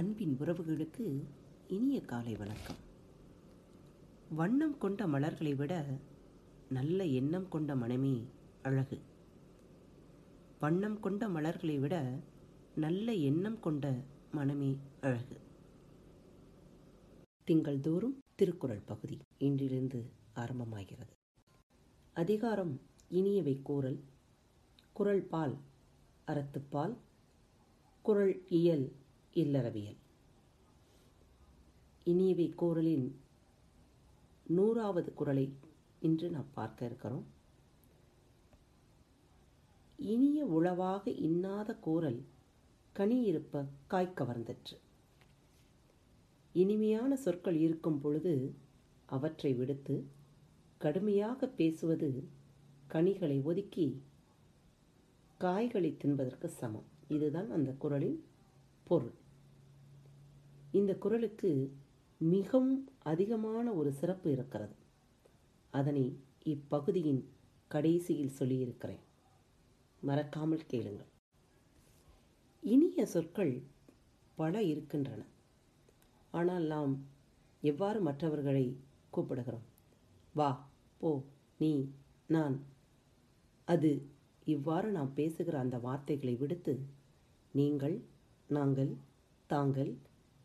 அன்பின் உறவுகளுக்கு இனிய காலை வணக்கம். வண்ணம் கொண்ட மலர்களை விட நல்ல எண்ணம் கொண்ட மனமே அழகு. வண்ணம் கொண்ட மலர்களை விட நல்ல எண்ணம் கொண்ட மனமே அழகு. திங்கள் தோறும் திருக்குறள் பகுதி இன்றிலிருந்து ஆரம்பமாகிறது. அதிகாரம் இனியவை கூறல் குரல் பால் அறத்துப்பால் குரல் இயல் இல்லறவியல். இனியவை கோரலின் நூறாவது குரலை இன்று நாம் பார்க்க இருக்கிறோம். இனிய உளவாக இன்னாத கோரல் கனி இருப்ப காய் கவர்ந்தற்று. இனிமையான சொற்கள் இருக்கும் பொழுது அவற்றை விடுத்து கடுமையாக பேசுவது கனிகளை ஒதுக்கி காய்களை தின்பதற்கு சமம். இதுதான் அந்த குரலின் பொருள். இந்த குரலுக்கு மிகவும் அதிகமான ஒரு சிறப்பு இருக்கிறது. அதனை இப்பகுதியின் கடைசியில் சொல்லியிருக்கிறேன். மறக்காமல் கேளுங்கள். இனிய சொற்கள் பல இருக்கின்றன. ஆனால் நாம் எவ்வாறு மற்றவர்களை கூப்பிடுகிறோம்? வா போ நீ நான். அது இவ்வாறு நாம் பேசுகிற அந்த வார்த்தைகளை விடுத்து நீங்கள் நாங்கள் தாங்கள்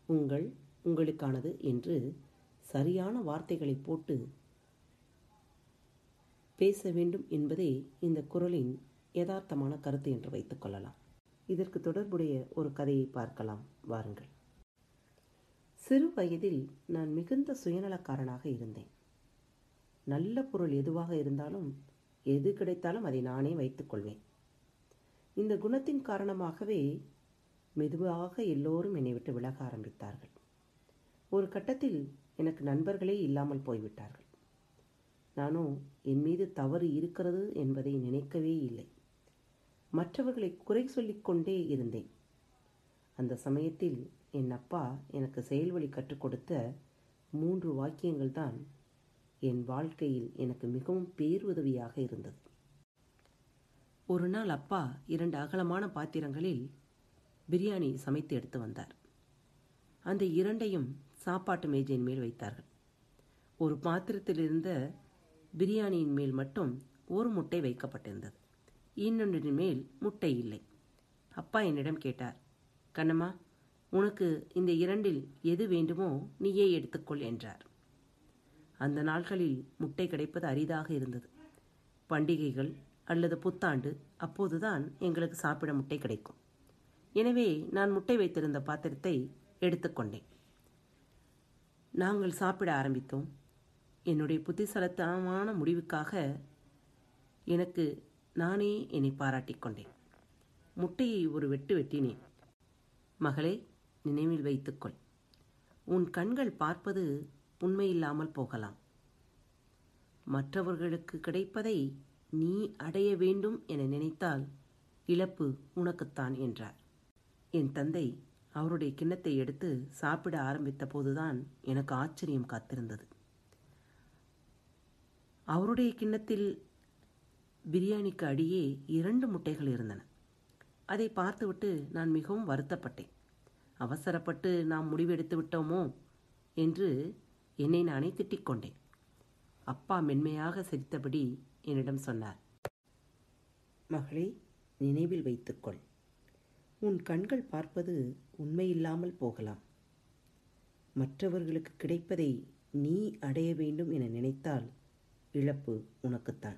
உங்கள் உங்களுக்கானது என்று சரியான வார்த்தைகளை போட்டு பேச வேண்டும் என்பதே இந்த குரலின் யதார்த்தமான கருத்து என்று வைத்துக் கொள்ளலாம். இதற்கு தொடர்புடைய ஒரு கதையை பார்க்கலாம். வாருங்கள். சிறு வயதில் நான் மிகுந்த சுயநலக்காரனாக இருந்தேன். நல்ல பொருள் எதுவாக இருந்தாலும் எது கிடைத்தாலும் அதை நானே வைத்துக்கொள்வேன் இந்த குணத்தின் காரணமாகவே மெதுவாக எல்லோரும் என்னை விட்டு விலக ஆரம்பித்தார்கள். ஒரு கட்டத்தில் எனக்கு நண்பர்களே இல்லாமல் போய்விட்டார்கள். நானும் என் மீது தவறு இருக்கிறது என்பதை நினைக்கவே இல்லை. மற்றவர்களை குறை சொல்லிக்கொண்டே இருந்தேன். அந்த சமயத்தில் என் அப்பா எனக்கு செயல்வழி கற்றுக் கொடுத்த மூன்று வாக்கியங்கள் தான் என் வாழ்க்கையில் எனக்கு மிகவும் பேருதவியாக இருந்தது. ஒரு நாள் அப்பா இரண்டு அகலமான பாத்திரங்களில் பிரியாணி சமைத்து எடுத்து வந்தார். அந்த இரண்டையும் சாப்பாட்டு மேஜையின் மேல் வைத்தார்கள். ஒரு பாத்திரத்தில் இருந்த பிரியாணியின் மேல் மட்டும் ஒரு முட்டை வைக்கப்பட்டிருந்தது. இன்னொன்றின் மேல் முட்டை இல்லை. அப்பா என்னிடம் கேட்டார் கண்ணம்மா உனக்கு இந்த இரண்டில் எது வேண்டுமோ நீயே எடுத்துக்கொள் என்றார். அந்த நாட்களில் முட்டை கிடைப்பது அரிதாக இருந்தது. பண்டிகைகள் அல்லது புத்தாண்டு அப்போதுதான் எங்களுக்கு சாப்பிட முட்டை கிடைக்கும். எனவே நான் முட்டை வைத்திருந்த பாத்திரத்தை எடுத்துக்கொண்டேன். நாங்கள் சாப்பிட ஆரம்பித்தோம். என்னுடைய புத்திசலத்தனமான முடிவுக்காக எனக்கு நானே என்னை பாராட்டிக் கொண்டேன். முட்டையை ஒரு வெட்டு வெட்டினேன். மகளே நினைவில் வைத்துக்கொள் உன் கண்கள் பார்ப்பது உண்மையில்லாமல் போகலாம். மற்றவர்களுக்கு கிடைப்பதை நீ அடைய வேண்டும் என நினைத்தால் இழப்பு உனக்குத்தான் என்றார். என் தந்தை அவருடைய கிண்ணத்தை எடுத்து சாப்பிட ஆரம்பித்த போதுதான் எனக்கு ஆச்சரியம் காத்திருந்தது. அவருடைய கிண்ணத்தில் பிரியாணிக்கு அடியே இரண்டு முட்டைகள் இருந்தன. அதை பார்த்துவிட்டு நான் மிகவும் வருத்தப்பட்டேன். அவசரப்பட்டு நாம் முடிவெடுத்து விட்டோமோ என்று என்னை நானே திட்டிக் கொண்டேன். அப்பா மென்மையாக சிரித்தபடி என்னிடம் சொன்னார் மகளே நினைவில் வைத்துக்கொள். உன் கண்கள் பார்ப்பது உண்மையில்லாமல் போகலாம். மற்றவர்களுக்கு கிடைப்பதை நீ அடைய வேண்டும் என நினைத்தால் இழப்பு உனக்குத்தான்.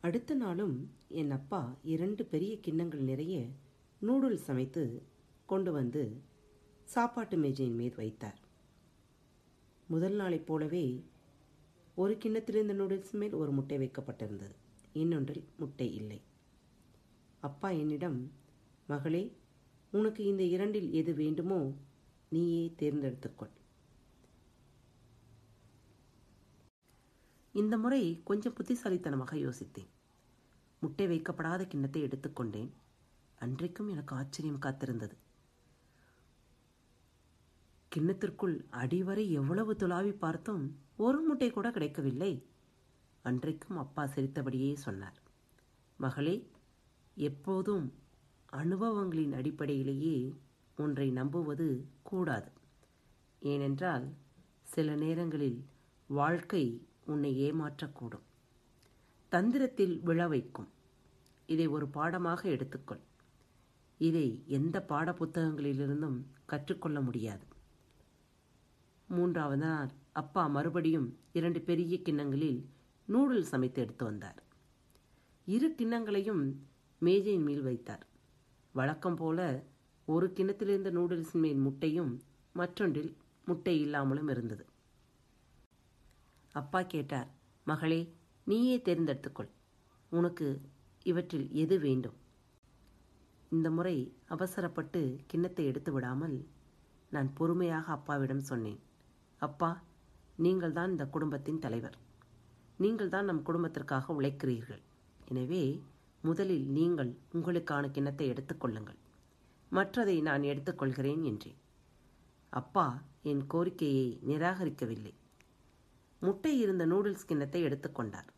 அடுத்த நாளும் என் அப்பா இரண்டு பெரிய கிண்ணங்கள் நிறைய நூடுல்ஸ் சமைத்து கொண்டு வந்து சாப்பாட்டு மேஜையின் மீது வைத்தார். முதல் நாளைப் போலவே ஒரு கிண்ணத்திலிருந்த நூடுல்ஸ் மேல் ஒரு முட்டை வைக்கப்பட்டிருந்தது. இன்னொன்றில் முட்டை இல்லை. அப்பா என்னிடம் மகளே உனக்கு இந்த இரண்டில் எது வேண்டுமோ நீயே தேர்ந்தெடுத்துக்கொள். இந்த முறை கொஞ்சம் புத்திசாலித்தனமாக யோசித்தேன். முட்டை வைக்கப்படாத கிண்ணத்தை எடுத்துக்கொண்டேன். அன்றைக்கும் எனக்கு ஆச்சரியம் காத்திருந்தது. கிண்ணத்திற்குள் அடிவரை எவ்வளவு துளாவி பார்த்தும் ஒரு முட்டை கூட கிடைக்கவில்லை அன்றைக்கும் அப்பா சிரித்தபடியே சொன்னார். மகளே எப்போதும் அனுபவங்களின் அடிப்படையிலேயே ஒன்றை நம்புவது கூடாது. ஏனென்றால் சில நேரங்களில் வாழ்க்கை உன்னை ஏமாற்றக்கூடும். தந்திரத்தில் விழ வைக்கும். இதை ஒரு பாடமாக எடுத்துக்கொள். இதை எந்த பாட புத்தகங்களிலிருந்தும் கற்றுக்கொள்ள முடியாது. மூன்றாவது நாள் அப்பா மறுபடியும் இரண்டு பெரிய கிண்ணங்களில் நூடுல்ஸ் சமைத்து எடுத்து வந்தார். இரு கிண்ணங்களையும் மேஜையின் மேல் வைத்தார். வழக்கம் போல ஒரு கிணத்திலிருந்த நூடுல்ஸின் மேல் முட்டையும் மற்றொன்றில் முட்டை இல்லாமலும் இருந்தது. அப்பா கேட்டார் மகளே நீயே தேர்ந்தெடுத்துக்கொள். உனக்கு இவற்றில் எது வேண்டும்? இந்த முறை அவசரப்பட்டு கிண்ணத்தை எடுத்து விடாமல் நான் பொறுமையாக அப்பாவிடம் சொன்னேன் அப்பா நீங்கள் தான் இந்த குடும்பத்தின் தலைவர். நீங்கள் தான் நம் குடும்பத்திற்காக உழைக்கிறீர்கள். எனவே முதலில் நீங்கள் உங்களுக்கான கிண்ணத்தை எடுத்துக்கொள்ளுங்கள் மற்றதை நான் எடுத்துக்கொள்கிறேன் என்றேன். அப்பா என் கோரிக்கையை நிராகரிக்கவில்லை. முட்டை இருந்த நூடுல்ஸ் கிண்ணத்தை எடுத்துக்கொண்டார்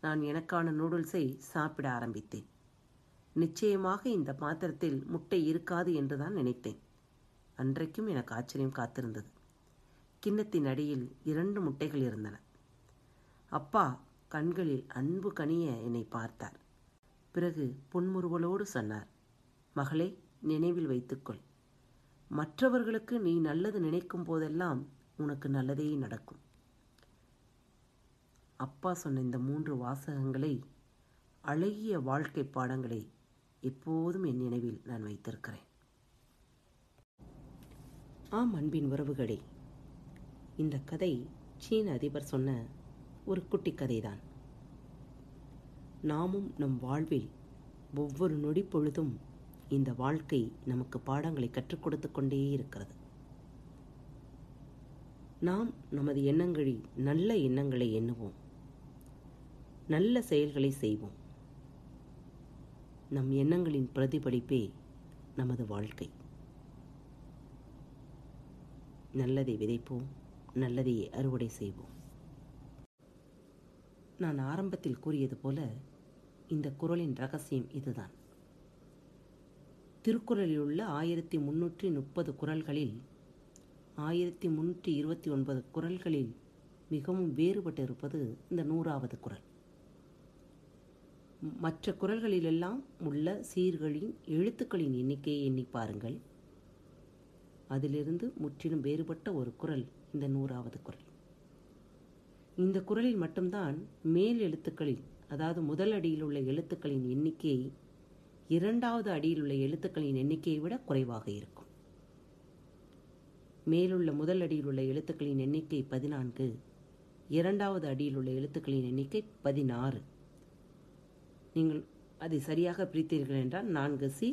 நான் எனக்கான நூடுல்ஸை சாப்பிட ஆரம்பித்தேன். நிச்சயமாக இந்த பாத்திரத்தில் முட்டை இருக்காது என்றுதான் நினைத்தேன். அன்றைக்கும் எனக்கு ஆச்சரியம் காத்திருந்தது. கிண்ணத்தின் அடியில் இரண்டு முட்டைகள் இருந்தன. அப்பா கண்களில் அன்பு கனிய என்னை பார்த்தார். பிறகு புன்முறுவலோடு சொன்னார் மகளே நினைவில் வைத்துக்கொள். மற்றவர்களுக்கு நீ நல்லது நினைக்கும் போதெல்லாம் உனக்கு நல்லதே நடக்கும். அப்பா சொன்ன இந்த மூன்று வாசகங்களை அழகிய வாழ்க்கை பாடங்களை எப்போதும் என் நினைவில் நான் வைத்திருக்கிறேன். ஆம் அன்பின் உறவுகளே இந்த கதை சீன அதிபர் சொன்ன ஒரு குட்டி கதைதான். நாமும் நம் வாழ்வில் ஒவ்வொரு நொடி பொழுதும் இந்த வாழ்க்கை நமக்கு பாடங்களை கற்றுக் கொடுத்து கொண்டே இருக்கிறது. நாம் நமது எண்ணங்களில் நல்ல எண்ணங்களை எண்ணுவோம். நல்ல செயல்களை செய்வோம். நம் எண்ணங்களின் பிரதிபலிப்பே நமது வாழ்க்கை. நல்லதை விதைப்போம் நல்லதையே அறுவடை செய்வோம். நான் ஆரம்பத்தில் கூறியது போல இந்த குரலின் ரகசியம் இதுதான். திருக்குறளில் உள்ள ஆயிரத்தி முன்னூற்றி முப்பது குரல்களில் ஆயிரத்தி முன்னூற்றி இருபத்தி ஒன்பது குரல்களில் மிகவும் வேறுபட்டிருப்பது இந்த நூறாவது குரல் மற்ற குரல்களிலெல்லாம் உள்ள சீர்களின் எழுத்துக்களின் எண்ணிக்கையை எண்ணி பாருங்கள். அதிலிருந்து முற்றிலும் வேறுபட்ட ஒரு குரல் இந்த நூறாவது குரல் இந்த குரலில் மட்டும்தான் மேல் எழுத்துக்களில் அதாவது முதல் அடியில் உள்ள எழுத்துக்களின் எண்ணிக்கை இரண்டாவது அடியில் உள்ள எழுத்துக்களின் எண்ணிக்கையை விட குறைவாக இருக்கும். மேலுள்ள முதல் அடியில் உள்ள எழுத்துக்களின் எண்ணிக்கை பதினான்கு இரண்டாவது அடியில் உள்ள எழுத்துக்களின் எண்ணிக்கை பதினாறு. நீங்கள் அதை சரியாக பிரித்தீர்கள் என்றால் நான்கு சி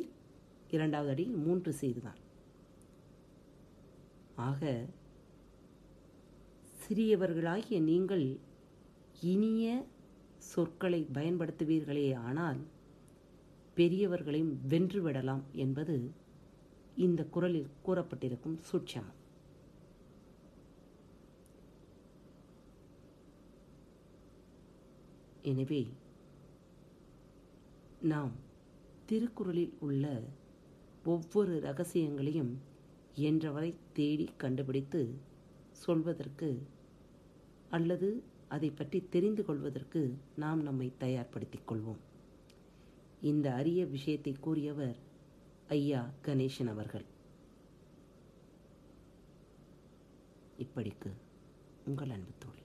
இரண்டாவது அடியில் மூன்று சீர் தான் ஆக சிறியவர்களாகிய நீங்கள் இனிய சொற்களை பயன்படுத்துவீர்களே ஆனால் பெரியவர்களையும் வென்றுவிடலாம் என்பது இந்த குரலில் கூறப்பட்டிருக்கும் சூட்சமம். எனவே நாம் திருக்குறளில் உள்ள ஒவ்வொரு ரகசியங்களையும் என்றவரை தேடி கண்டுபிடித்து சொல்வதற்கு அல்லது அதை பற்றி தெரிந்து கொள்வதற்கு நாம் நம்மை தயார்படுத்திக் கொள்வோம். இந்த அரிய விஷயத்தை கூறியவர் ஐயா கணேசன் அவர்கள். இப்படிக்கு உங்கள் அன்பு தோழி.